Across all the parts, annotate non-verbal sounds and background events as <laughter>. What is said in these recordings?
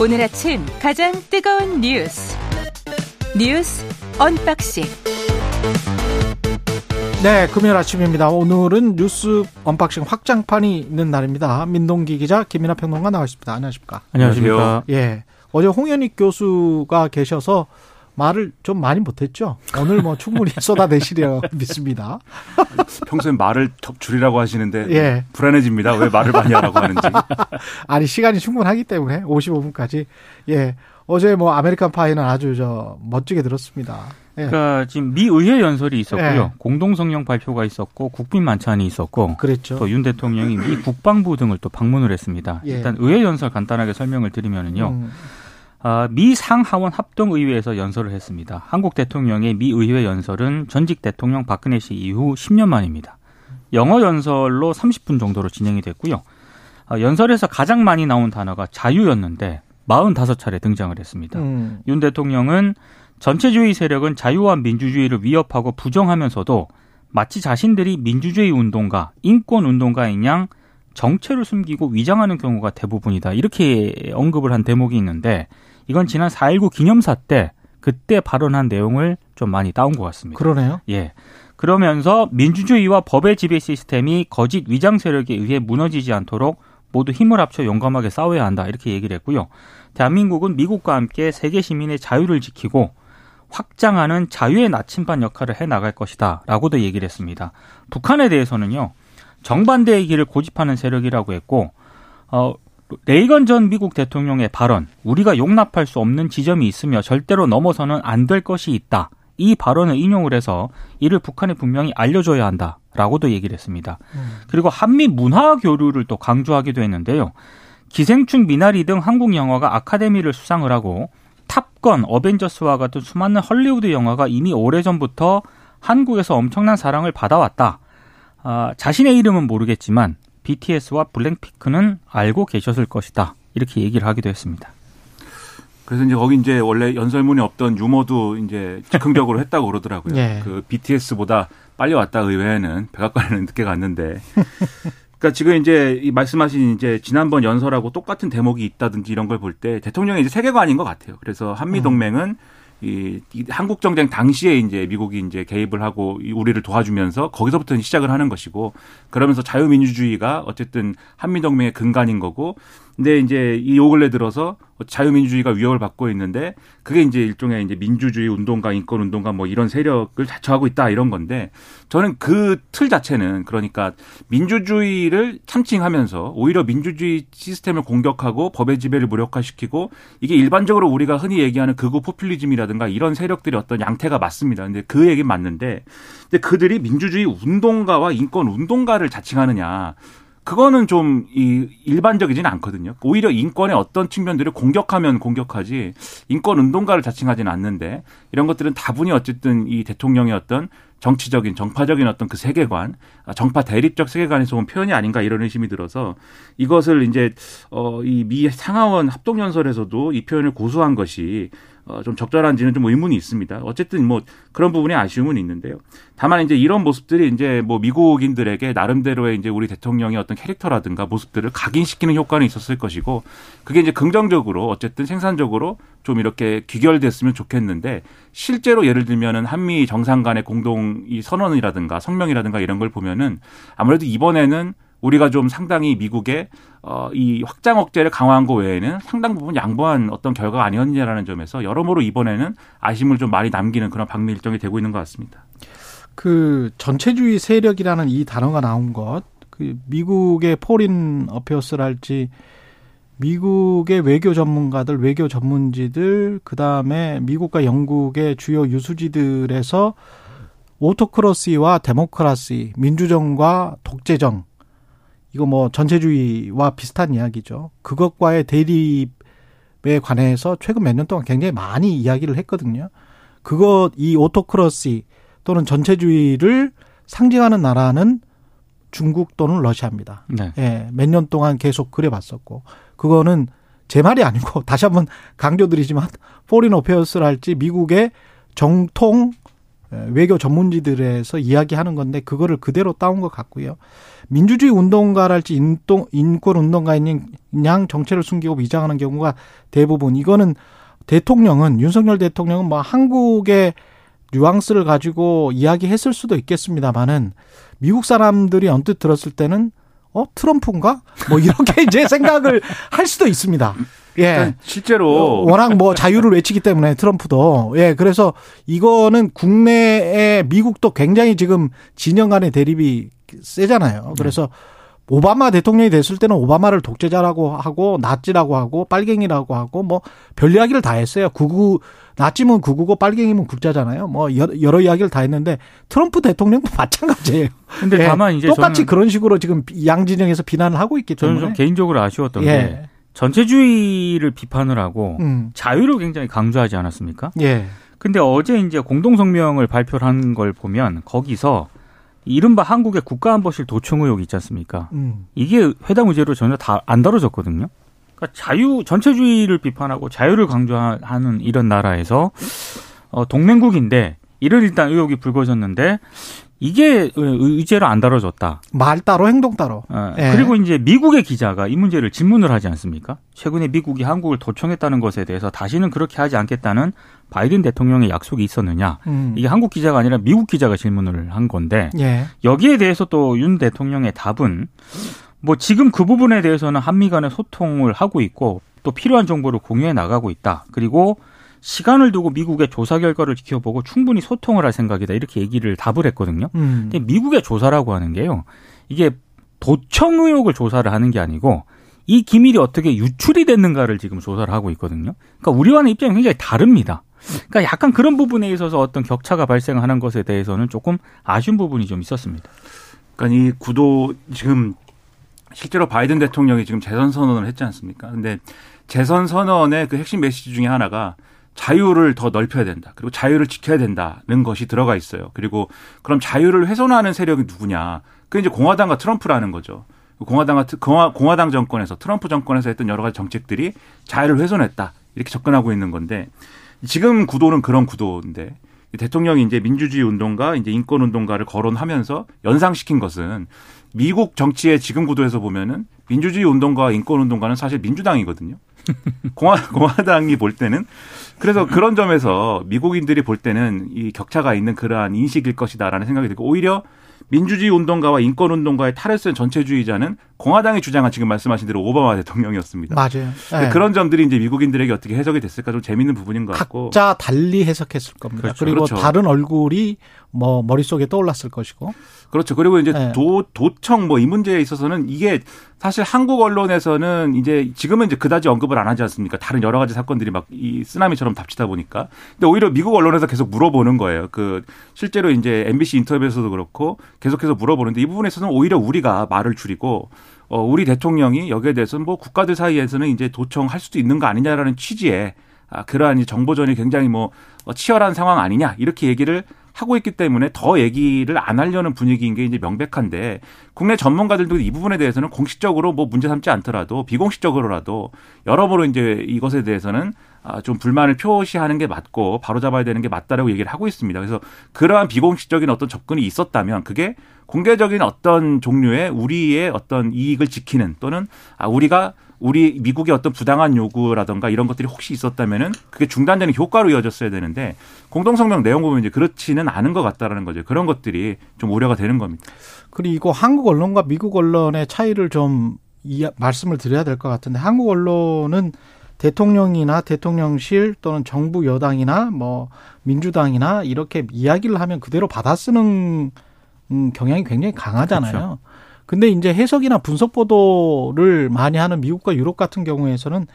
오늘 아침 가장 뜨거운 뉴스 뉴스 언박싱 네, 금요일 아침입니다. 오늘은 뉴스 언박싱 확장판이 있는 날입니다. 민동기 기자, 김민하 평론가 나와 있습니다. 안녕하십니까? 안녕하십니까? 예. 어제 홍현익 교수가 계셔서 말을 좀 많이 못했죠. 오늘 뭐 충분히 <laughs> 쏟아내시려 믿습니다. 평소엔 말을 줄이라고 하시는데 예. 불안해집니다. 왜 말을 많이 하라고 하는지. <laughs> 아니 시간이 충분하기 때문에 55분까지 예 어제 뭐 American Pie는 아주 저 멋지게 들었습니다. 예. 그러니까 지금 미 의회 연설이 있었고요. 예. 공동 성명 발표가 있었고 국빈 만찬이 있었고 그랬죠. 또 윤 대통령이 미 국방부 등을 또 방문을 했습니다. 예. 일단 의회 연설 간단하게 설명을 드리면은요. 음. 아, 미 상하원 합동의회에서 연설을 했습니다. 한국 대통령의 미 의회 연설은 전직 대통령 박근혜 씨 이후 10년 만입니다. 영어 연설로 30분 정도로 진행이 됐고요. 아, 연설에서 가장 많이 나온 단어가 자유였는데 45차례 등장을 했습니다. 음. 윤 대통령은 전체주의 세력은 자유와 민주주의를 위협하고 부정하면서도 마치 자신들이 민주주의 운동가, 인권 운동가인 양 정체를 숨기고 위장하는 경우가 대부분이다. 이렇게 언급을 한 대목이 있는데 이건 지난 4.19 기념사 때 그때 발언한 내용을 좀 많이 따온 것 같습니다. 그러네요. 예. 그러면서 민주주의와 법의 지배 시스템이 거짓 위장 세력에 의해 무너지지 않도록 모두 힘을 합쳐 용감하게 싸워야 한다. 이렇게 얘기를 했고요. 대한민국은 미국과 함께 세계 시민의 자유를 지키고 확장하는 자유의 나침반 역할을 해 나갈 것이다. 라고도 얘기를 했습니다. 북한에 대해서는요. 정반대의 길을 고집하는 세력이라고 했고 어, 레이건 전 미국 대통령의 발언, 우리가 용납할 수 없는 지점이 있으며 절대로 넘어서는 안 될 것이 있다. 이 발언을 인용을 해서 이를 북한에 분명히 알려줘야 한다라고도 얘기를 했습니다. 음. 그리고 한미 문화 교류를 또 강조하기도 했는데요. 기생충 미나리 등 한국 영화가 아카데미를 수상을 하고 탑건, 어벤져스와 같은 수많은 헐리우드 영화가 이미 오래전부터 한국에서 엄청난 사랑을 받아왔다. 아, 자신의 이름은 모르겠지만 BTS와 블랙핑크는 알고 계셨을 것이다. 이렇게 얘기를 하기도 했습니다. 그래서 이제 거기 이제 원래 연설문에 없던 유머도 이제 즉흥적으로 했다고 그러더라고요. <laughs> 네. 그 BTS보다 빨리 왔다 의외에는 백악관에는 늦게 갔는데. 그러니까 지금 이제 이 말씀하신 이제 지난번 연설하고 똑같은 대목이 있다든지 이런 걸 볼 때 대통령의 이제 세계관인 것 같아요. 그래서 한미 동맹은 음. 이, 이 한국 정쟁 당시에 이제 미국이 이제 개입을 하고 우리를 도와주면서 거기서부터 시작을 하는 것이고 그러면서 자유민주주의가 어쨌든 한미동맹의 근간인 거고 근데 이제 이요 근래 들어서 자유민주주의가 위협을 받고 있는데 그게 이제 일종의 이제 민주주의 운동가, 인권 운동가 뭐 이런 세력을 자처하고 있다 이런 건데 저는 그 틀 자체는 그러니까 민주주의를 참칭하면서 오히려 민주주의 시스템을 공격하고 법의 지배를 무력화시키고 이게 일반적으로 우리가 흔히 얘기하는 극우 포퓰리즘이라든가 이런 세력들이 어떤 양태가 맞습니다. 근데 그 얘기는 맞는데 근데 그들이 민주주의 운동가와 인권 운동가를 자칭하느냐 그거는 좀 이 일반적이지는 않거든요. 오히려 인권의 어떤 측면들을 공격하면 공격하지 인권 운동가를 자칭하지는 않는데 이런 것들은 다분히 어쨌든 이 대통령의 어떤 정치적인 정파적인 어떤 그 세계관, 정파 대립적 세계관에서 온 표현이 아닌가 이런 의심이 들어서 이것을 이제 어이 미 상하원 합동연설에서도 이 표현을 고수한 것이 어, 좀 적절한지는 좀 의문이 있습니다. 어쨌든 뭐 그런 부분에 아쉬움은 있는데요. 다만 이제 이런 모습들이 이제 뭐 미국인들에게 나름대로의 이제 우리 대통령의 어떤 캐릭터라든가 모습들을 각인시키는 효과는 있었을 것이고 그게 이제 긍정적으로 어쨌든 생산적으로 좀 이렇게 귀결됐으면 좋겠는데 실제로 예를 들면은 한미 정상 간의 공동 이 선언이라든가 성명이라든가 이런 걸 보면은 아무래도 이번에는 우리가 좀 상당히 미국의 어, 이 확장 억제를 강화한 거 외에는 상당 부분 양보한 어떤 결과가 아니었냐라는 점에서 여러모로 이번에는 아쉬움을 좀 많이 남기는 그런 방미 일정이 되고 있는 것 같습니다. 그 전체주의 세력이라는 이 단어가 나온 것, 그 미국의 Foreign Affairs랄지 미국의 외교 전문가들, 외교 전문지들, 그 다음에 미국과 영국의 주요 유수지들에서 autocracy와 democracy, 민주정과 독재정 이거 뭐 전체주의와 비슷한 이야기죠. 그것과의 대립에 관해서 최근 몇 년 동안 굉장히 많이 이야기를 했거든요. 그것 이 autocracy 또는 전체주의를 상징하는 나라는 중국 또는 러시아입니다. 네. 예, 몇 년 동안 계속 그래왔었고 그거는 제 말이 아니고 <laughs> 다시 한번 강조드리지만 Foreign Affairs랄지 미국의 정통 외교 전문지들에서 이야기하는 건데 그거를 그대로 따온 것 같고요. 민주주의 운동가랄지 인동, 인권 운동가인 양 정체를 숨기고 위장하는 경우가 대부분 이거는 대통령은 윤석열 대통령은 뭐 한국의 뉘앙스를 가지고 이야기했을 수도 있겠습니다만은 미국 사람들이 언뜻 들었을 때는 어 트럼프인가 뭐 이렇게 <laughs> 이제 생각을 할 수도 있습니다. 예. 실제로 <laughs> 워낙 뭐 자유를 외치기 때문에 트럼프도 예 그래서 이거는 국내에 미국도 굉장히 지금 진영 간의 대립이 세잖아요. 그래서 오바마 대통령이 됐을 때는 오바마를 독재자라고 하고 나치라고 하고 빨갱이라고 하고 뭐 별 이야기를 다 했어요. 구구 나치면 구구고 빨갱이면 국자잖아요. 뭐 여러, 여러 이야기를 다 했는데 트럼프 대통령도 <laughs> 마찬가지예요. 근데 예, 다만 이제 똑같이 그런 식으로 지금 양 진영에서 비난을 하고 있기 때문에 저는 좀 개인적으로 아쉬웠던 예. 게 전체주의를 비판을 하고 음. 자유를 굉장히 강조하지 않았습니까? 예. 근데 어제 이제 공동성명을 발표를 한걸 보면 거기서 이른바 한국의 국가안보실 도청 의혹 있지 않습니까? 음. 이게 회담 의제로 전혀 다 안 다뤄졌거든요. 그러니까 자유 전체주의를 비판하고 자유를 강조하는 이런 나라에서 어, 동맹국인데 이를 일단 의혹이 불거졌는데 이게 의제로 안 다뤄졌다. 말 따로 행동 따로. 어, 예. 그리고 이제 미국의 기자가 이 문제를 질문을 하지 않습니까? 최근에 미국이 한국을 도청했다는 것에 대해서 다시는 그렇게 하지 않겠다는 바이든 대통령의 약속이 있었느냐. 음. 이게 한국 기자가 아니라 미국 기자가 질문을 한 건데 예. 여기에 대해서 또 윤 대통령의 답은 뭐 지금 그 부분에 대해서는 한미 간의 소통을 하고 있고 또 필요한 정보를 공유해 나가고 있다. 그리고 시간을 두고 미국의 조사 결과를 지켜보고 충분히 소통을 할 생각이다. 이렇게 얘기를 답을 했거든요. 음. 근데 미국의 조사라고 하는 게요. 이게 도청 의혹을 조사를 하는 게 아니고 이 기밀이 어떻게 유출이 됐는가를 지금 조사를 하고 있거든요. 그러니까 우리와는 입장이 굉장히 다릅니다. 그러니까 약간 그런 부분에 있어서 어떤 격차가 발생하는 것에 대해서는 조금 아쉬운 부분이 좀 있었습니다. 그러니까 이 구도 지금 실제로 바이든 대통령이 지금 재선 선언을 했지 않습니까? 근데 재선 선언의 그 핵심 메시지 중에 하나가 자유를 더 넓혀야 된다. 그리고 자유를 지켜야 된다는 것이 들어가 있어요. 그리고 그럼 자유를 훼손하는 세력이 누구냐? 그게 이제 공화당과 트럼프라는 거죠. 공화당과 공화, 공화당 정권에서 트럼프 정권에서 했던 여러 가지 정책들이 자유를 훼손했다. 이렇게 접근하고 있는 건데 지금 구도는 그런 구도인데 대통령이 이제 민주주의 운동가, 이제 인권 운동가를 거론하면서 연상시킨 것은 미국 정치의 지금 구도에서 보면은 민주주의 운동가와 인권 운동가는 사실 민주당이거든요. 공화, 공화당이 볼 때는 그래서 그런 점에서 미국인들이 볼 때는 이 격차가 있는 그러한 인식일 것이다라는 생각이 들고 오히려 민주주의 운동가와 인권 운동가의 탈을 쓴 전체주의자는 공화당이 주장한 지금 말씀하신 대로 오바마 대통령이었습니다. 맞아요. 네. 그런 점들이 이제 미국인들에게 어떻게 해석이 됐을까 좀 재밌는 부분인 것 같고 각자 달리 해석했을 겁니다. 그렇죠. 그리고 그렇죠. 다른 얼굴이 뭐 머릿속에 떠올랐을 것이고. 그렇죠. 그리고 이제 네. 도 도청 뭐 이 문제에 있어서는 이게 사실 한국 언론에서는 이제 지금은 이제 그다지 언급을 안 하지 않습니까? 다른 여러 가지 사건들이 막 이 쓰나미처럼 닥치다 보니까. 근데 오히려 미국 언론에서 계속 물어보는 거예요. 그 실제로 이제 MBC 인터뷰에서도 그렇고 계속해서 물어보는데 이 부분에서는 오히려 우리가 말을 줄이고 어 우리 대통령이 여기에 대해서는 뭐 국가들 사이에서는 이제 도청할 수도 있는 거 아니냐라는 취지에 아, 그러한 정보전이 굉장히 뭐 어, 치열한 상황 아니냐 이렇게 얘기를 하고 있기 때문에 더 얘기를 안 하려는 분위기인 게 이제 명백한데 국내 전문가들도 이 부분에 대해서는 공식적으로 뭐 문제 삼지 않더라도 비공식적으로라도 여러모로 이제 이것에 대해서는 아, 좀 불만을 표시하는 게 맞고 바로 잡아야 되는 게 맞다라고 얘기를 하고 있습니다. 그래서 그러한 비공식적인 어떤 접근이 있었다면 그게 공개적인 어떤 종류의 우리의 어떤 이익을 지키는 또는 아 우리가 우리 미국의 어떤 부당한 요구라던가 이런 것들이 혹시 있었다면은 그게 중단되는 효과로 이어졌어야 되는데 공동성명 내용 보면 이제 그렇지는 않은 것 같다라는 거죠. 그런 것들이 좀 우려가 되는 겁니다. 그리고 한국 언론과 미국 언론의 차이를 좀 이, 말씀을 드려야 될 것 같은데 한국 언론은 대통령이나 대통령실 또는 정부 여당이나 뭐 민주당이나 이렇게 이야기를 하면 그대로 받아쓰는 음, 경향이 굉장히 강하잖아요. 그렇죠. 근데 이제 해석이나 분석 보도를 많이 하는 미국과 유럽 같은 경우에서는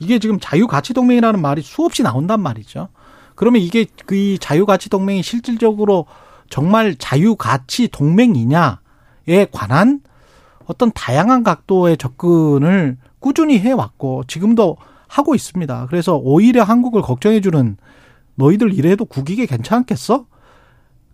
이게 지금 자유가치 동맹이라는 말이 수없이 나온단 말이죠. 그러면 이게 그 자유가치 동맹이 실질적으로 정말 자유가치 동맹이냐에 관한 어떤 다양한 각도의 접근을 꾸준히 해왔고 지금도 하고 있습니다. 그래서 오히려 한국을 걱정해주는 너희들 이래도 국익에 괜찮겠어?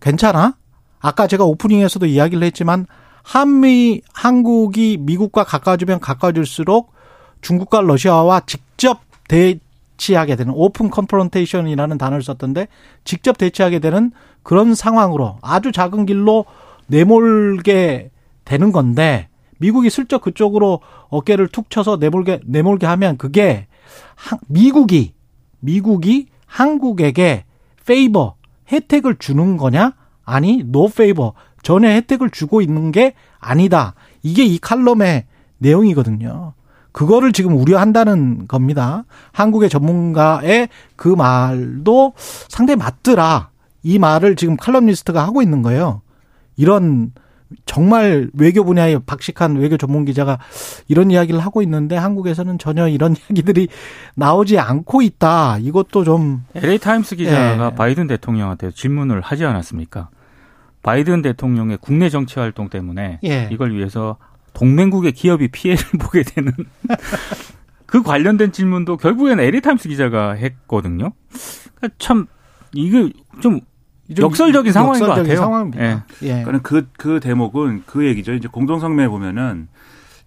괜찮아? 아까 제가 오프닝에서도 이야기를 했지만 한미 한국이 미국과 가까워지면 가까워질수록 중국과 러시아와 직접 대 대치하게 되는 open confrontation이라는 단어를 썼던데 직접 대치하게 되는 그런 상황으로 아주 작은 길로 내몰게 되는 건데 미국이 슬쩍 그쪽으로 어깨를 툭 쳐서 내몰게 내몰게 하면 그게 미국이 미국이 한국에게 favor 혜택을 주는 거냐? 아니, no favor 전혀 혜택을 주고 있는 게 아니다. 이게 이 칼럼의 내용이거든요. 그거를 지금 우려한다는 겁니다. 한국의 전문가의 그 말도 상당히 맞더라. 이 말을 지금 칼럼니스트가 하고 있는 거예요. 이런 정말 외교 분야의 박식한 외교 전문 기자가 이런 이야기를 하고 있는데 한국에서는 전혀 이런 <laughs> 이야기들이 나오지 않고 있다. 이것도 좀 LA 타임스 기자가 예. 바이든 대통령한테 질문을 하지 않았습니까? 바이든 대통령의 국내 정치 활동 때문에 예. 이걸 위해서 동맹국의 기업이 피해를 <laughs> 보게 되는 <laughs> 그 관련된 질문도 결국에는 LA 타임스 기자가 했거든요. 그러니까 참 이게 좀 역설적인 상황인 역설적인 것 같아요. 상황입니다. 예. 예. 그러니까 그, 그 대목은 그 얘기죠. 이제 공동성명에 보면은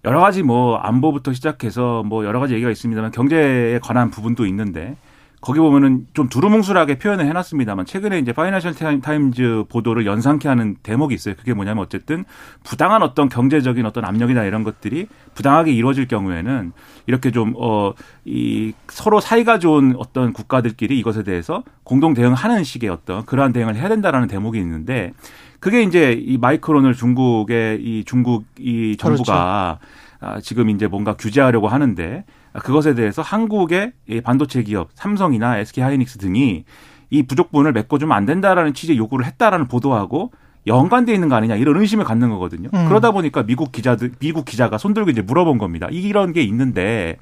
여러 가지 뭐 안보부터 시작해서 뭐 여러 가지 얘기가 있습니다만 경제에 관한 부분도 있는데 거기 보면은 좀 두루뭉술하게 표현을 해놨습니다만 최근에 이제 파이낸셜 타임즈 보도를 연상케 하는 대목이 있어요. 그게 뭐냐면 어쨌든 부당한 어떤 경제적인 어떤 압력이나 이런 것들이 부당하게 이루어질 경우에는 이렇게 좀 어 이 서로 사이가 좋은 어떤 국가들끼리 이것에 대해서 공동 대응하는 식의 어떤 그러한 대응을 해야 된다라는 대목이 있는데 그게 이제 이 마이크론을 중국의 이 중국 이 정부가 그렇죠. 아, 지금 이제 뭔가 규제하려고 하는데 그것에 대해서 한국의 반도체 기업 삼성이나 SK 하이닉스 등이 이 부족분을 메꿔주면 안 된다라는 취지의 요구를 했다라는 보도하고 연관돼 있는 거 아니냐 이런 의심을 갖는 거거든요. 음. 그러다 보니까 미국 기자들 미국 기자가 손들고 이제 물어본 겁니다. 이런 게 있는데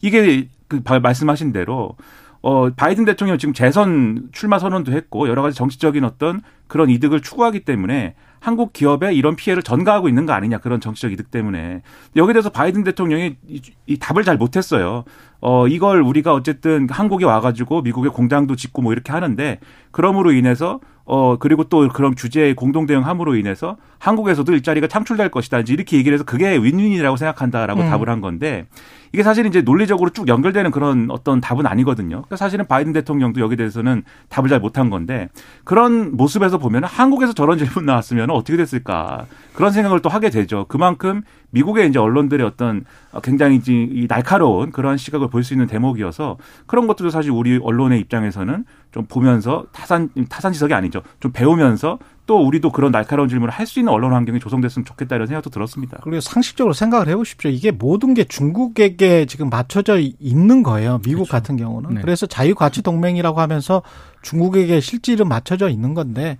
이게 그 말씀하신 대로 어 바이든 대통령 지금 재선 출마 선언도 했고 여러 가지 정치적인 어떤 그런 이득을 추구하기 때문에 한국 기업에 이런 피해를 전가하고 있는 거 아니냐 그런 정치적 이득 때문에 여기에 대해서 바이든 대통령이 이, 이 답을 잘 못했어요. 어 이걸 우리가 어쨌든 한국에 와가지고 미국의 공장도 짓고 뭐 이렇게 하는데 그럼으로 인해서 어 그리고 또 그런 규제에 공동 대응함으로 인해서 한국에서도 일자리가 창출될 것이다. 이렇게 얘기를 해서 그게 윈윈이라고 생각한다라고 음. 답을 한 건데 이게 사실 이제 논리적으로 쭉 연결되는 그런 어떤 답은 아니거든요. 그러니까 사실은 바이든 대통령도 여기 대해서는 답을 잘 못한 건데 그런 모습에서 보면 한국에서 저런 질문 나왔으면 어떻게 됐을까 그런 생각을 또 하게 되죠. 그만큼 미국의 이제 언론들의 어떤 굉장히 이 날카로운 그러한 시각을 볼 수 있는 대목이어서 그런 것들도 사실 우리 언론의 입장에서는 좀 보면서 타산 타산 지석이 아니죠. 좀 배우면서 또 우리도 그런 날카로운 질문을 할 수 있는 언론 환경이 조성됐으면 좋겠다 이런 생각도 들었습니다. 그리고 상식적으로 생각을 해보십시오. 이게 모든 게 중국에게 지금 맞춰져 있는 거예요. 미국 그렇죠. 같은 경우는. 네. 그래서 자유가치 동맹이라고 하면서 중국에게 실질은 맞춰져 있는 건데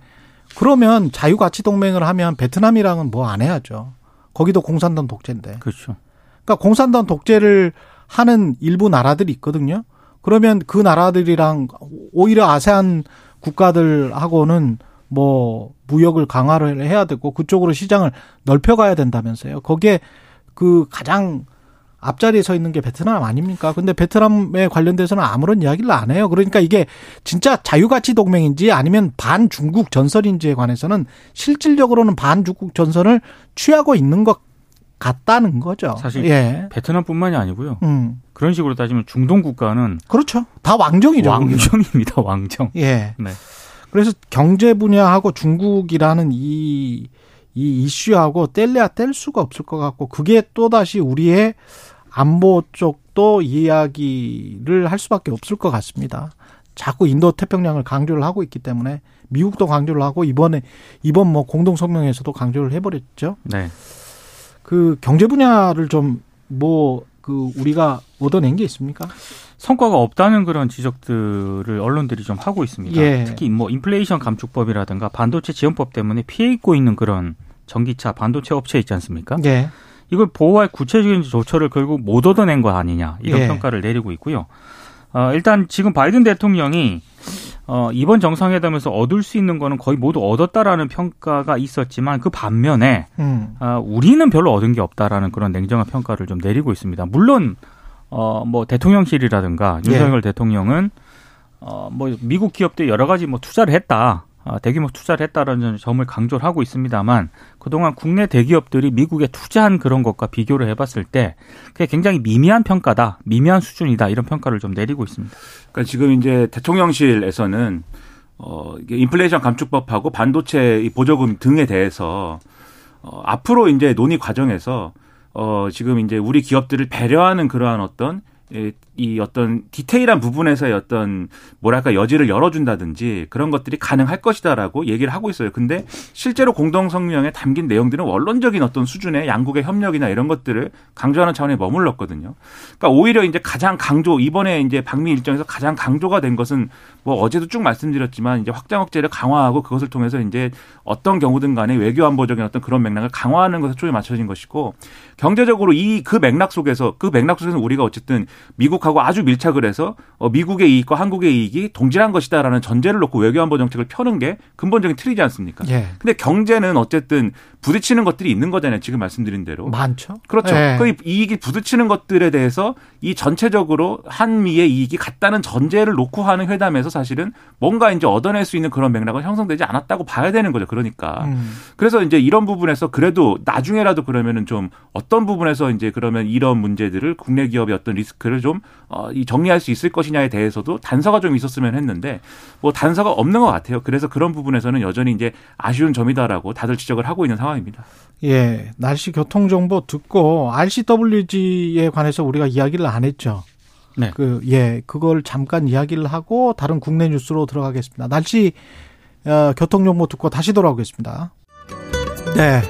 그러면 자유가치 동맹을 하면 베트남이랑은 뭐 안 해야죠. 거기도 공산당 독재인데. 그렇죠. 그러니까 공산당 독재를 하는 일부 나라들이 있거든요. 그러면 그 나라들이랑 오히려 아세안 국가들하고는 뭐 무역을 강화를 해야 되고 그쪽으로 시장을 넓혀가야 된다면서요. 거기에 그 가장 앞자리에 서 있는 게 베트남 아닙니까? 근데 베트남에 관련돼서는 아무런 이야기를 안 해요. 그러니까 이게 진짜 자유가치 동맹인지 아니면 반중국 전선인지에 관해서는 실질적으로는 반중국 전선을 취하고 있는 것 같다는 거죠. 사실 예. 베트남뿐만이 아니고요. 음. 그런 식으로 따지면 중동 국가는 그렇죠. 다 왕정이죠. 왕정입니다. 왕정. 예. 네. 그래서 경제 분야하고 중국이라는 이, 이 이슈하고 뗄래야 뗄 수가 없을 것 같고 그게 또다시 우리의 안보 쪽도 이야기를 할 수밖에 없을 것 같습니다. 자꾸 인도 태평양을 강조를 하고 있기 때문에 미국도 강조를 하고 이번에 이번 뭐 공동 성명에서도 강조를 해버렸죠. 네. 그 경제 분야를 좀뭐 그 우리가 얻어낸 게 있습니까? 성과가 없다는 그런 지적들을 언론들이 좀 하고 있습니다. 예. 특히 뭐 인플레이션 감축법이라든가 반도체 지원법 때문에 피해 입고 있는 그런 전기차 반도체 업체 있지 않습니까? 예. 이걸 보호할 구체적인 조처를 결국 못 얻어낸 거 아니냐 이런 예. 평가를 내리고 있고요. 어, 일단 지금 바이든 대통령이 어, 이번 정상회담에서 얻을 수 있는 거는 거의 모두 얻었다라는 평가가 있었지만 그 반면에 음. 어, 우리는 별로 얻은 게 없다라는 그런 냉정한 평가를 좀 내리고 있습니다. 물론 어, 뭐 대통령실이라든가 윤석열 예. 대통령은 어, 뭐 미국 기업들 여러 가지 뭐 투자를 했다. 어, 대규모 투자를 했다라는 점을 강조를 하고 있습니다만 그동안 국내 대기업들이 미국에 투자한 그런 것과 비교를 해봤을 때 그게 굉장히 미미한 평가다, 미미한 수준이다 이런 평가를 좀 내리고 있습니다. 그러니까 지금 이제 대통령실에서는 어 이게 인플레이션 감축법하고 반도체 보조금 등에 대해서 어 앞으로 이제 논의 과정에서 어 지금 이제 우리 기업들을 배려하는 그러한 어떤 이 어떤 디테일한 부분에서의 어떤 뭐랄까 여지를 열어준다든지 그런 것들이 가능할 것이다라고 얘기를 하고 있어요. 근데 실제로 공동 성명에 담긴 내용들은 원론적인 어떤 수준의 양국의 협력이나 이런 것들을 강조하는 차원에 머물렀거든요. 그러니까 오히려 이제 가장 강조 이번에 이제 방미 일정에서 가장 강조가 된 것은 뭐 어제도 쭉 말씀드렸지만 이제 확장 억제를 강화하고 그것을 통해서 이제 어떤 경우든 간에 외교 안보적인 어떤 그런 맥락을 강화하는 것에 초점이 맞춰진 것이고 경제적으로 이 그 맥락 속에서 그 맥락 속에서 우리가 어쨌든 미국 미국하고 아주 밀착을 해서 어, 미국의 이익과 한국의 이익이 동질한 것이다라는 전제를 놓고 외교 안보 정책을 펴는 게 근본적인 틀이지 않습니까? 예. 근데 경제는 어쨌든 부딪히는 것들이 있는 거잖아요. 지금 말씀드린 대로. 많죠. 그렇죠. 예. 그 이익이 부딪히는 것들에 대해서 이 전체적으로 한미의 이익이 같다는 전제를 놓고 하는 회담에서 사실은 뭔가 이제 얻어낼 수 있는 그런 맥락은 형성되지 않았다고 봐야 되는 거죠. 그러니까. 음. 그래서 이제 이런 부분에서 그래도 나중에라도 그러면은 좀 어떤 부분에서 이제 그러면 이런 문제들을 국내 기업의 어떤 리스크를 좀 어, 이 정리할 수 있을 것이냐에 대해서도 단서가 좀 있었으면 했는데 뭐 단서가 없는 것 같아요. 그래서 그런 부분에서는 여전히 이제 아쉬운 점이다라고 다들 지적을 하고 있는 상황입니다. 예, 날씨 교통 정보 듣고 RCWG에 관해서 우리가 이야기를 안 했죠. 네. 그, 예, 그걸 잠깐 이야기를 하고 다른 국내 뉴스로 들어가겠습니다. 날씨, 어, 교통 정보 듣고 다시 돌아오겠습니다. 네.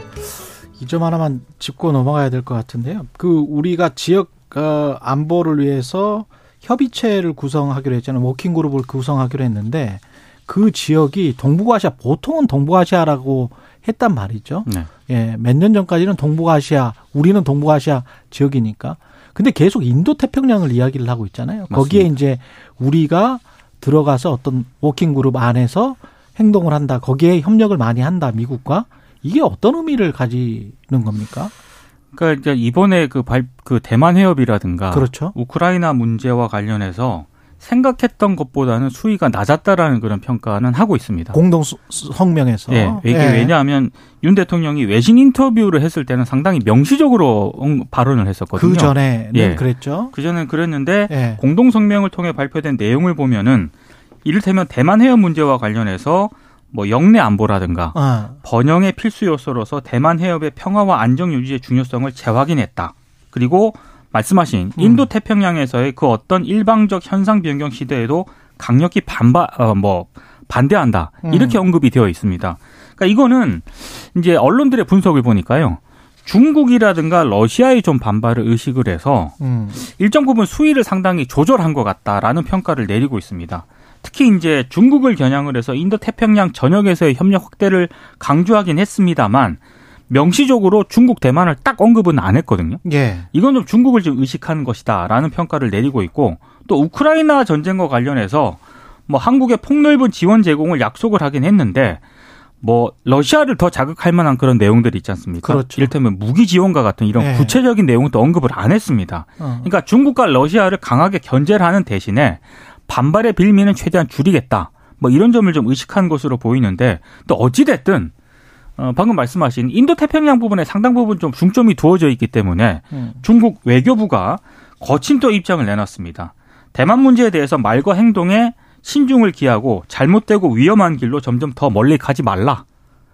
이 점 하나만 짚고 넘어가야 될 것 같은데요. 그, 우리가 지역 어, 안보를 위해서 협의체를 구성하기로 했잖아요. working group을 구성하기로 했는데 그 지역이 동북아시아 보통은 동북아시아라고 했단 말이죠. 네. 예, 몇 년 전까지는 동북아시아, 우리는 동북아시아 지역이니까. 근데 계속 인도 태평양을 이야기를 하고 있잖아요. 맞습니다. 거기에 이제 우리가 들어가서 어떤 워킹 그룹 안에서 행동을 한다. 거기에 협력을 많이 한다. 미국과 이게 어떤 의미를 가지는 겁니까? 그러니까 이제 이번에 그, 발, 그 대만 해협이라든가 그렇죠. 우크라이나 문제와 관련해서 생각했던 것보다는 수위가 낮았다라는 그런 평가는 하고 있습니다. 공동 성명에서. 네, 이게 예. 왜냐하면 윤 대통령이 외신 인터뷰를 했을 때는 상당히 명시적으로 발언을 했었거든요. 그 전에는 예. 그랬죠. 그 전에는 그랬는데 예. 공동 성명을 통해 발표된 내용을 보면은 이를테면 대만 해협 문제와 관련해서 뭐 영내 안보라든가 아. 번영의 필수 요소로서 대만 해협의 평화와 안정 유지의 중요성을 재확인했다. 그리고 말씀하신 음. 인도 태평양에서의 그 어떤 일방적 현상 변경 시대에도 강력히 반바 어 뭐 반대한다. 음. 이렇게 언급이 되어 있습니다. 그러니까 이거는 이제 언론들의 분석을 보니까요. 중국이라든가 러시아의 좀 반발을 의식을 해서 음. 일정 부분 수위를 상당히 조절한 것 같다라는 평가를 내리고 있습니다. 특히 이제 중국을 겨냥을 해서 인도 태평양 전역에서의 협력 확대를 강조하긴 했습니다만 명시적으로 중국 대만을 딱 언급은 안 했거든요. 예. 이건 좀 중국을 좀 의식하는 것이다라는 평가를 내리고 있고 또 우크라이나 전쟁과 관련해서 뭐 한국의 폭넓은 지원 제공을 약속을 하긴 했는데 뭐 러시아를 더 자극할 만한 그런 내용들이 있지 않습니까? 그렇죠. 이를테면 무기 지원과 같은 이런 예. 구체적인 내용도 언급을 안 했습니다. 어. 그러니까 중국과 러시아를 강하게 견제를 하는 대신에 반발의 빌미는 최대한 줄이겠다. 뭐 이런 점을 좀 의식한 것으로 보이는데 또 어찌 됐든 어, 방금 말씀하신 인도 태평양 부분에 상당 부분 좀 중점이 두어져 있기 때문에 음. 중국 외교부가 거친 또 입장을 내놨습니다. 대만 문제에 대해서 말과 행동에 신중을 기하고 잘못되고 위험한 길로 점점 더 멀리 가지 말라.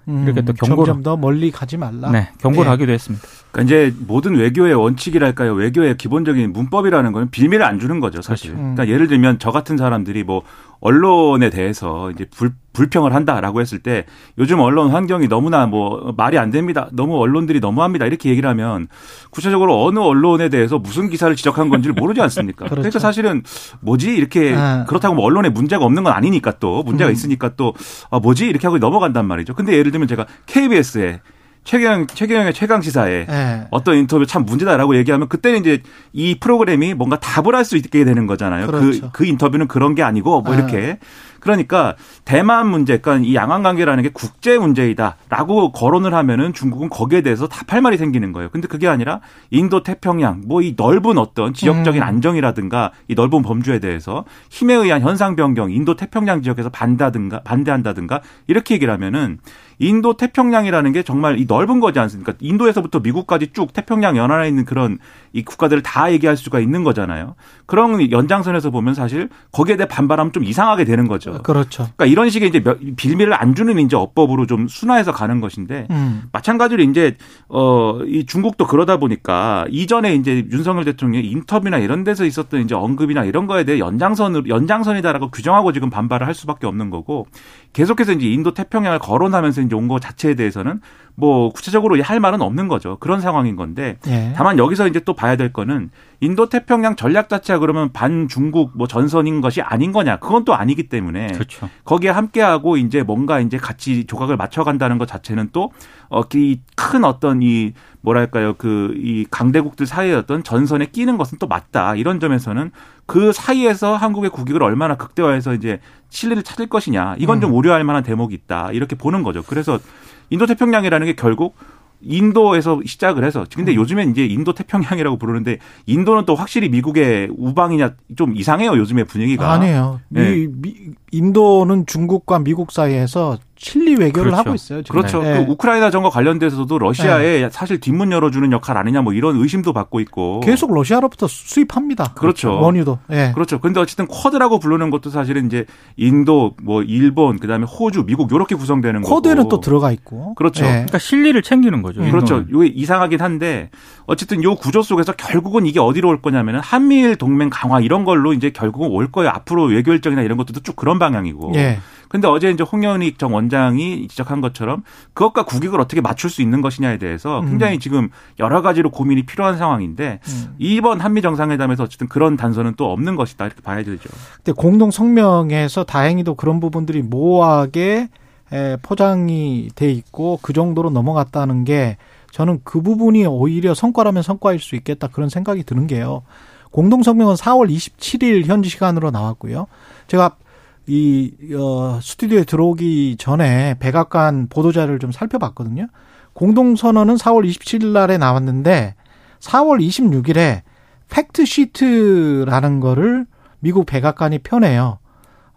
이렇게 또 음, 경고를 점점 더 멀리 가지 말라. 네, 경고를 네. 하기도 했습니다. 그러니까 이제 모든 외교의 원칙이랄까요? 외교의 기본적인 문법이라는 거는 빌미를 안 주는 거죠, 사실. 그렇죠. 그러니까 예를 들면 저 같은 사람들이 뭐 언론에 대해서 이제 불, 불평을 한다라고 했을 때 요즘 언론 환경이 너무나 뭐 말이 안 됩니다. 너무 언론들이 너무합니다. 이렇게 얘기를 하면 구체적으로 어느 언론에 대해서 무슨 기사를 지적한 건지를 모르지 않습니까? <laughs> 그렇죠. 그러니까 사실은 뭐지 이렇게 아. 그렇다고 뭐 언론에 문제가 없는 건 아니니까 또 문제가 음. 있으니까 또 아, 뭐지 이렇게 하고 넘어간단 말이죠. 근데 예를 들면 제가 KBS에 최경 최경영의 최강 시사에 네. 어떤 인터뷰 참 문제다라고 얘기하면 그때는 이제 이 프로그램이 뭔가 답을 할 수 있게 되는 거잖아요. 그, 그렇죠. 그, 그 인터뷰는 그런 게 아니고 뭐 네. 이렇게 그러니까 대만 문제, 그러니까 이 양안 관계라는 게 국제 문제이다라고 거론을 하면은 중국은 거기에 대해서 답할 말이 생기는 거예요. 근데 그게 아니라 인도 태평양 뭐 이 넓은 어떤 지역적인 음. 안정이라든가 이 넓은 범주에 대해서 힘에 의한 현상 변경, 인도 태평양 지역에서 반다든가 반대한다든가 이렇게 얘기를 하면은 인도 태평양이라는 게 정말 이 넓은 거지 않습니까? 인도에서부터 미국까지 쭉 태평양 연안에 있는 그런 이 국가들을 다 얘기할 수가 있는 거잖아요. 그런 연장선에서 보면 사실 거기에 대해 반발하면 좀 이상하게 되는 거죠. 그렇죠. 그러니까 이런 식의 이제 빌미를 안 주는 이제 어법으로 좀 순화해서 가는 것인데 음. 마찬가지로 이제 어이 중국도 그러다 보니까 이전에 이제 윤석열 대통령의 인터뷰나 이런 데서 있었던 이제 언급이나 이런 거에 대해 연장선으로 연장선이다라고 규정하고 지금 반발을 할 수밖에 없는 거고 계속해서 이제 인도 태평양을 거론하면서 이제 온 거 자체에 대해서는 뭐 구체적으로 할 말은 없는 거죠. 그런 상황인 건데 예. 다만 여기서 이제 또 봐야 될 거는 인도 태평양 전략 자체가 그러면 반 중국 뭐 전선인 것이 아닌 거냐? 그건 또 아니기 때문에 그렇죠. 거기에 함께하고 이제 뭔가 이제 같이 조각을 맞춰 간다는 것 자체는 또 어, 이큰 어떤 이 뭐랄까요 그 이 강대국들 사이의 어떤 전선에 끼는 것은 또 맞다 이런 점에서는 그 사이에서 한국의 국익을 얼마나 극대화해서 이제 실리를 찾을 것이냐 이건 좀 음. 우려할 만한 대목이 있다 이렇게 보는 거죠. 그래서 인도 태평양이라는 게 결국 인도에서 시작을 해서 근데 음. 요즘엔 이제 인도 태평양이라고 부르는데 인도는 또 확실히 미국의 우방이냐 좀 이상해요 요즘의 분위기가 아니에요. 네. 미, 인도는 중국과 미국 사이에서 칠리 외교를 그렇죠. 하고 있어요. 지금. 그렇죠. 네. 그 우크라이나 전과 관련돼서도 러시아에 네. 사실 뒷문 열어주는 역할 아니냐 뭐 이런 의심도 받고 있고 계속 러시아로부터 수입합니다. 그렇죠. 원유도. 네. 그렇죠. 근데 어쨌든 쿼드라고 부르는 것도 사실은 이제 인도, 뭐 일본, 그다음에 호주, 미국 요렇게 구성되는 거고 쿼드에는 또 들어가 있고. 그렇죠. 네. 그러니까 실리를 챙기는 거죠. 그렇죠. 요게 이상하긴 한데 어쨌든 요 구조 속에서 결국은 이게 어디로 올 거냐면은 한미일 동맹 강화 이런 걸로 이제 결국은 올 거예요. 앞으로 외교 일정이나 이런 것들도 쭉 그런 방향이고. 예. 근데 어제 이제 홍현익 정 원장이 지적한 것처럼 그것과 국익을 어떻게 맞출 수 있는 것이냐에 대해서 음. 굉장히 음. 지금 여러 가지로 고민이 필요한 상황인데 음. 이번 한미 정상회담에서 어쨌든 그런 단서는 또 없는 것이다 이렇게 봐야 되죠. 근데 공동 성명에서 다행히도 그런 부분들이 모호하게 포장이 돼 있고 그 정도로 넘어갔다는 게 저는 그 부분이 오히려 성과라면 성과일 수 있겠다 그런 생각이 드는 게요. 공동 성명은 4월 27일 현지 시간으로 나왔고요. 제가 이 어, 스튜디오에 들어오기 전에 백악관 보도자를 좀 살펴봤거든요. 공동선언은 4월 27일 날에 나왔는데 4월 26일에 fact sheet라는 거를 미국 백악관이 펴내요.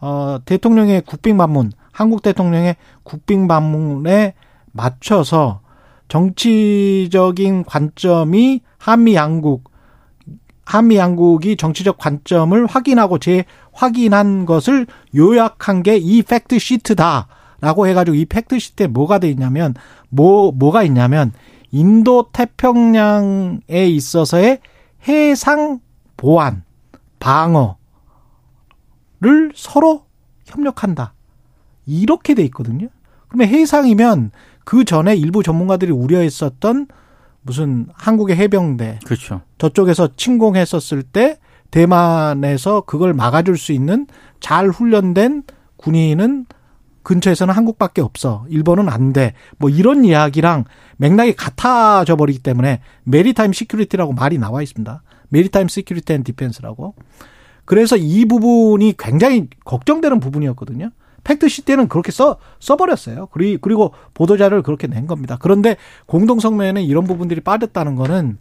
어, 대통령의 국빈 방문, 한국 대통령의 국빈 방문에 맞춰서 정치적인 관점이 한미 양국 한미 양국이 정치적 관점을 확인하고 재확인한 것을 요약한 게 이 fact sheet다라고 해가지고 이 fact sheet에 뭐가 돼 있냐면 뭐 뭐가 있냐면 인도 태평양에 있어서의 해상 보안 방어를 서로 협력한다 이렇게 돼 있거든요. 그러면 해상이면 그 전에 일부 전문가들이 우려했었던 무슨 한국의 해병대 그렇죠. 저쪽에서 침공했었을 때 대만에서 그걸 막아줄 수 있는 잘 훈련된 군인은 근처에서는 한국밖에 없어. 일본은 안 돼. 뭐 이런 이야기랑 맥락이 같아져 버리기 때문에 maritime security라고 말이 나와 있습니다. maritime security and defense라고. 그래서 이 부분이 굉장히 걱정되는 부분이었거든요. fact sheet에는 그렇게 써 써버렸어요. 그리 그리고 보도 자료를 그렇게 낸 겁니다. 그런데 공동 성명에는 이런 부분들이 빠졌다는 거는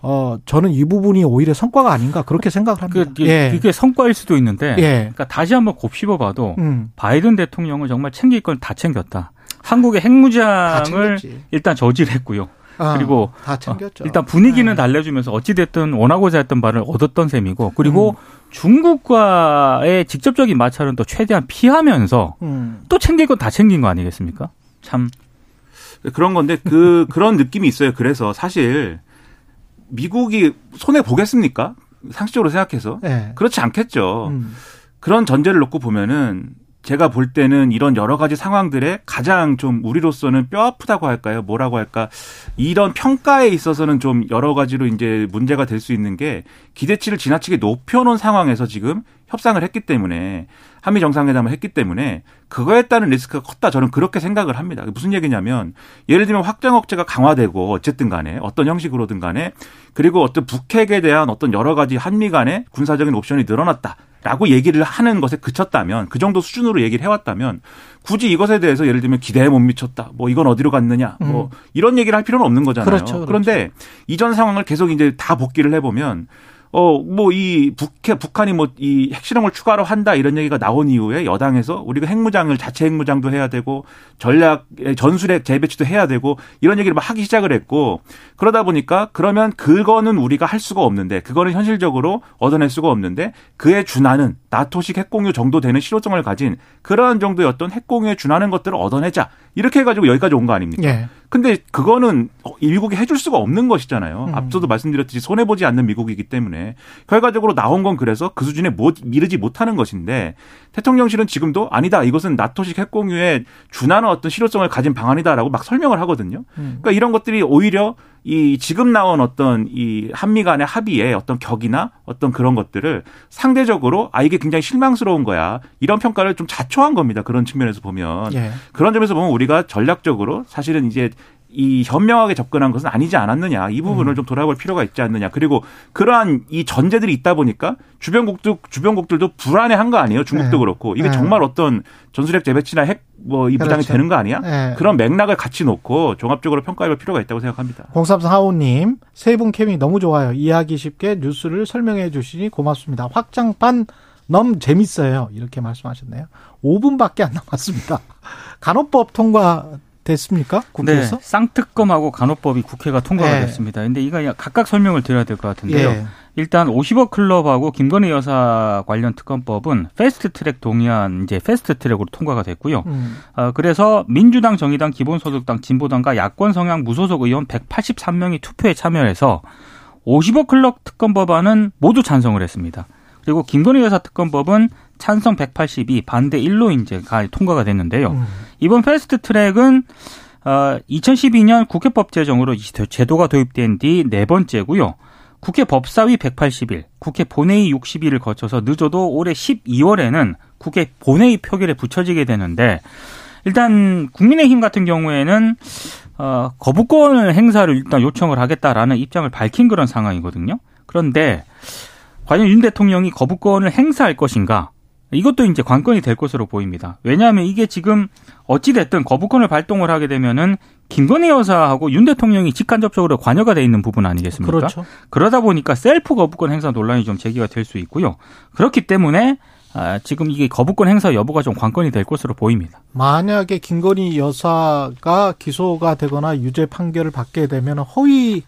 어 저는 이 부분이 오히려 성과가 아닌가 그렇게 생각을 합니다. 그, 예. 그게 성과일 수도 있는데, 예. 그러니까 다시 한번 곱씹어봐도 음. 바이든 대통령은 정말 챙길 걸다 챙겼다. 한국의 핵무장을 일단 저질했고요. 아, 그리고 다 챙겼죠. 어, 일단 분위기는 네. 달래주면서 어찌 됐든 원하고자 했던 바를 얻었던 셈이고 그리고 음. 중국과의 직접적인 마찰은 또 최대한 피하면서 음. 또 챙길 건 다 챙긴 거 아니겠습니까? 참 그런 건데 그 <laughs> 그런 느낌이 있어요. 그래서 사실 미국이 손해 보겠습니까? 상식적으로 생각해서 네. 그렇지 않겠죠. 음. 그런 전제를 놓고 보면은 제가 볼 때는 이런 여러 가지 상황들에 가장 좀 우리로서는 뼈 아프다고 할까요? 뭐라고 할까? 이런 평가에 있어서는 좀 여러 가지로 이제 문제가 될 수 있는 게 기대치를 지나치게 높여놓은 상황에서 지금 협상을 했기 때문에 한미 정상회담을 했기 때문에 그거에 따른 리스크가 컸다 저는 그렇게 생각을 합니다. 무슨 얘기냐면 예를 들면 확장 억제가 강화되고 어쨌든 간에 어떤 형식으로든 간에 그리고 어떤 북핵에 대한 어떤 여러 가지 한미 간의 군사적인 옵션이 늘어났다. 라고 얘기를 하는 것에 그쳤다면 그 정도 수준으로 얘기를 해왔다면 굳이 이것에 대해서 예를 들면 기대에 못 미쳤다. 뭐 이건 어디로 갔느냐. 뭐 음. 이런 얘기를 할 필요는 없는 거잖아요. 그렇죠, 그렇죠. 그런데 이전 상황을 계속 이제 다 복기를 해보면 어, 뭐, 이, 북해, 북한이 뭐, 이 핵실험을 추가로 한다 이런 얘기가 나온 이후에 여당에서 우리가 핵무장을 자체 핵무장도 해야 되고 전략, 전술핵 재배치도 해야 되고 이런 얘기를 막 하기 시작을 했고 그러다 보니까 그러면 그거는 우리가 할 수가 없는데 그거는 현실적으로 얻어낼 수가 없는데 그에 준하는 나토식 핵공유 정도 되는 실효성을 가진 그러한 정도의 어떤 핵공유에 준하는 것들을 얻어내자. 이렇게 해가지고 여기까지 온 거 아닙니까? 예. 근데 그거는 미국이 해줄 수가 없는 것이잖아요. 음. 앞서도 말씀드렸듯이 손해 보지 않는 미국이기 때문에 결과적으로 나온 건 그래서 그 수준에 못, 미르지 못하는 것인데 대통령실은 지금도 아니다. 이것은 나토식 핵공유에 준하는 어떤 실효성을 가진 방안이다라고 막 설명을 하거든요. 음. 그러니까 이런 것들이 오히려 이 지금 나온 어떤 이 한미 간의 합의에 어떤 격이나 어떤 그런 것들을 상대적으로 아 이게 굉장히 실망스러운 거야. 이런 평가를 좀 자초한 겁니다. 그런 측면에서 보면. 예. 그런 점에서 보면 우리가 전략적으로 사실은 이제 이 현명하게 접근한 것은 아니지 않았느냐 이 부분을 음. 좀 돌아볼 필요가 있지 않느냐 그리고 그러한 이 전제들이 있다 보니까 주변국도 주변국들도 불안해한 거 아니에요 중국도 네. 그렇고 이게 네. 정말 어떤 전술핵 재배치나 핵 뭐이 부장이 그렇죠. 되는 거 아니야 네. 그런 맥락을 같이 놓고 종합적으로 평가해볼 필요가 있다고 생각합니다. 0345님 세분 캠이 너무 좋아요 이해하기 쉽게 뉴스를 설명해 주시니 고맙습니다. 확장판 너무 재밌어요 이렇게 말씀하셨네요. 5분밖에 안 남았습니다. 간호법 통과 됐습니까? 국회에서? 네, 쌍특검하고 간호법이 국회가 통과가 네. 됐습니다. 근데 이거 각각 설명을 드려야 될 것 같은데요. 예. 일단 50억 클럽하고 김건희 여사 관련 특검법은 패스트 트랙 동의안 이제 패스트 트랙으로 통과가 됐고요. 음. 어, 그래서 민주당, 정의당, 기본소득당, 진보당과 야권 성향 무소속 의원 183명이 투표에 참여해서 50억 클럽 특검 법안은 모두 찬성을 했습니다. 그리고 김건희 여사 특검법은 찬성 182, 반대 1로 이제 통과가 됐는데요. 음. 이번 패스트 트랙은 어, 2012년 국회법 제정으로 제도가 도입된 뒤 네 번째고요. 국회 법사위 180일, 국회 본회의 60일을 거쳐서 늦어도 올해 12월에는 국회 본회의 표결에 붙여지게 되는데 일단 국민의힘 같은 경우에는 어, 거부권 행사를 일단 요청을 하겠다라는 입장을 밝힌 그런 상황이거든요. 그런데 과연 윤 대통령이 거부권을 행사할 것인가? 이것도 이제 관건이 될 것으로 보입니다. 왜냐하면 이게 지금 어찌됐든 거부권을 발동을 하게 되면은 김건희 여사하고 윤 대통령이 직간접적으로 관여가 돼 있는 부분 아니겠습니까? 그렇죠. 그러다 보니까 셀프 거부권 행사 논란이 좀 제기가 될 수 있고요. 그렇기 때문에 아, 지금 이게 거부권 행사 여부가 좀 관건이 될 것으로 보입니다. 만약에 김건희 여사가 기소가 되거나 유죄 판결을 받게 되면 허위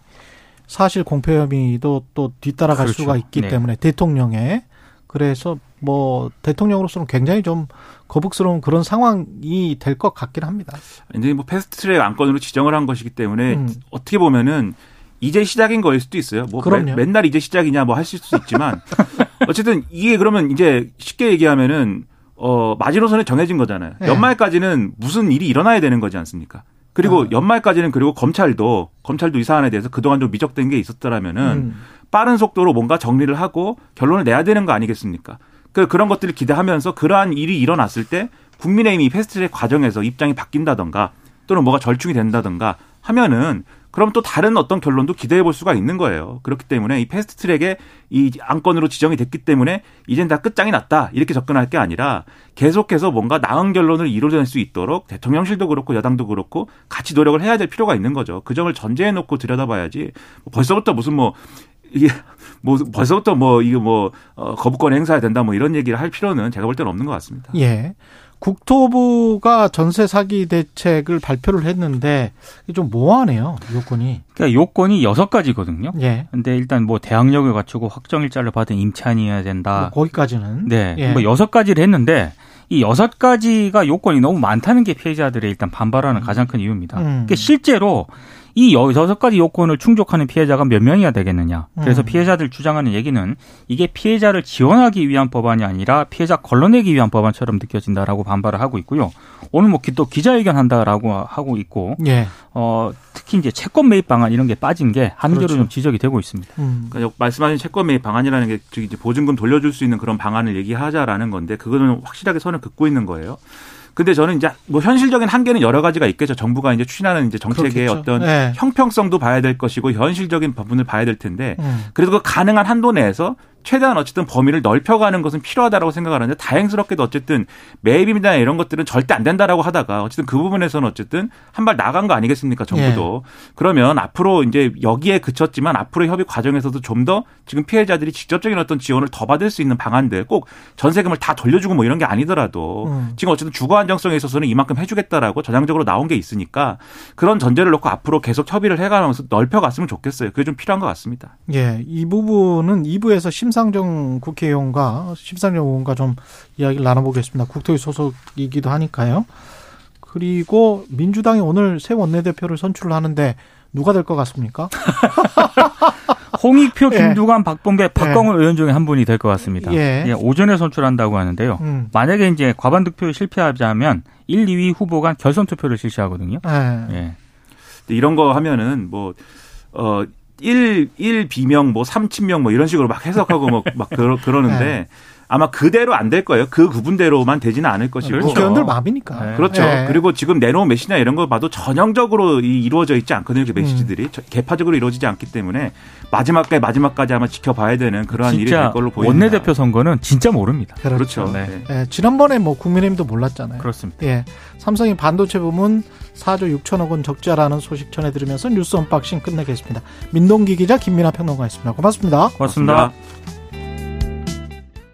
사실 공표 혐의도 또 뒤따라갈 그렇죠. 수가 있기 네. 때문에 대통령의 그래서 뭐 대통령으로서는 굉장히 좀 거북스러운 그런 상황이 될 것 같긴 합니다. 이제 뭐 패스트트랙 안건으로 지정을 한 것이기 때문에 음. 어떻게 보면은 이제 시작인 거일 수도 있어요. 뭐 그럼요. 매, 맨날 이제 시작이냐 뭐 하실 수 있지만 <laughs> 어쨌든 이게 그러면 이제 쉽게 얘기하면은 어 마지노선이 정해진 거잖아요. 네. 연말까지는 무슨 일이 일어나야 되는 거지 않습니까? 그리고 아. 연말까지는 그리고 검찰도 검찰도 이 사안에 대해서 그동안 좀 미적된 게 있었더라면은 음. 빠른 속도로 뭔가 정리를 하고 결론을 내야 되는 거 아니겠습니까? 그 그런 것들을 기대하면서 그러한 일이 일어났을 때 국민의힘이 패스트트랙 과정에서 입장이 바뀐다던가 또는 뭐가 절충이 된다던가 하면은 그럼 또 다른 어떤 결론도 기대해 볼 수가 있는 거예요. 그렇기 때문에 이 패스트 트랙에 이 안건으로 지정이 됐기 때문에 이젠 다 끝장이 났다. 이렇게 접근할 게 아니라 계속해서 뭔가 나은 결론을 이루어낼 수 있도록 대통령실도 그렇고 여당도 그렇고 같이 노력을 해야 될 필요가 있는 거죠. 그 점을 전제해 놓고 들여다봐야지 벌써부터 무슨 뭐 이게 뭐 벌써부터 뭐 이게 뭐 어, 거부권 행사해야 된다 뭐 이런 얘기를 할 필요는 제가 볼 때는 없는 것 같습니다. 예. 국토부가 전세 사기 대책을 발표를 했는데 좀 모호하네요 요건이. 그러니까 요건이 여섯 가지거든요. 예. 근데 일단 뭐 대학력을 갖추고 확정 일자를 받은 임차인이어야 된다. 뭐 거기까지는. 네. 예. 뭐 여섯 가지를 했는데 이 여섯 가지가 요건이 너무 많다는 게 피해자들의 일단 반발하는 가장 큰 이유입니다. 음. 그러니까 실제로 이 여섯 가지 요건을 충족하는 피해자가 몇 명이야 되겠느냐. 그래서 음. 피해자들 주장하는 얘기는 이게 피해자를 지원하기 위한 법안이 아니라 피해자 걸러내기 위한 법안처럼 느껴진다라고 반발을 하고 있고요. 오늘 뭐 또 기자회견 한다라고 하고 있고, 예. 어, 특히 이제 채권 매입 방안 이런 게 빠진 게 한계로 그렇죠. 좀 지적이 되고 있습니다. 음. 그러니까 말씀하신 채권 매입 방안이라는 게 이제 보증금 돌려줄 수 있는 그런 방안을 얘기하자라는 건데 그거는 확실하게 선을 긋고 있는 거예요. 근데 저는 이제 뭐 현실적인 한계는 여러 가지가 있겠죠. 정부가 이제 추진하는 이제 정책의 그렇겠죠. 어떤 네. 형평성도 봐야 될 것이고 현실적인 부분을 봐야 될 텐데 음. 그래도 그 가능한 한도 내에서 최대한 어쨌든 범위를 넓혀가는 것은 필요하다라고 생각하는데 다행스럽게도 어쨌든 매입이나 이런 것들은 절대 안 된다라고 하다가 어쨌든 그 부분에서는 어쨌든 한 발 나간 거 아니겠습니까 정부도 예. 그러면 앞으로 이제 여기에 그쳤지만 앞으로 협의 과정에서도 좀 더 지금 피해자들이 직접적인 어떤 지원을 더 받을 수 있는 방안들 꼭 전세금을 다 돌려주고 뭐 이런 게 아니더라도 음. 지금 어쨌든 주거 안정성에 있어서는 이만큼 해주겠다라고 전향적으로 나온 게 있으니까 그런 전제를 놓고 앞으로 계속 협의를 해가면서 넓혀갔으면 좋겠어요. 그게 좀 필요한 것 같습니다. 예, 이 부분은 2부에서 심 상정 국회의원과 심상정 의원과 좀 이야기를 나눠보겠습니다. 국토위 소속이기도 하니까요. 그리고 민주당이 오늘 새 원내대표를 선출을 하는데 누가 될 것 같습니까? <laughs> 홍익표, 예. 김두관, 예. 박범계, 박광훈 예. 의원 중에 한 분이 될 것 같습니다. 예. 예. 오전에 선출한다고 하는데요. 음. 만약에 이제 과반 득표에 실패하자면 1, 2위 후보가 결선 투표를 실시하거든요. 예. 예. 이런 거 하면은 뭐 어. 1, 1 비명, 뭐 3친명 뭐 이런 식으로 막 해석하고 뭐막 그러, 그러는데 네. 아마 그대로 안 될 거예요. 그 구분대로만 되지는 않을 것이고. 국회의원들 마음이니까. 네. 그렇죠. 네. 그리고 지금 내놓은 메시나 이런 거 봐도 전형적으로 이루어져 있지 않거든요. 그 메시지들이. 음. 개파적으로 이루어지지 않기 때문에 마지막까지 마지막까지 아마 지켜봐야 되는 그러한 일이 될 걸로 보입니다. 원내대표 선거는 진짜 모릅니다. 그렇죠. 그렇죠. 네. 네. 지난번에 뭐 국민의힘도 몰랐잖아요. 그렇습니다. 예. 삼성이 반도체 부문 4조 6천억 원 적자라는 소식 전해드리면서 뉴스 언박싱 끝내겠습니다. 민동기 기자 김민하 평론가였습니다. 고맙습니다. 고맙습니다. 고맙습니다.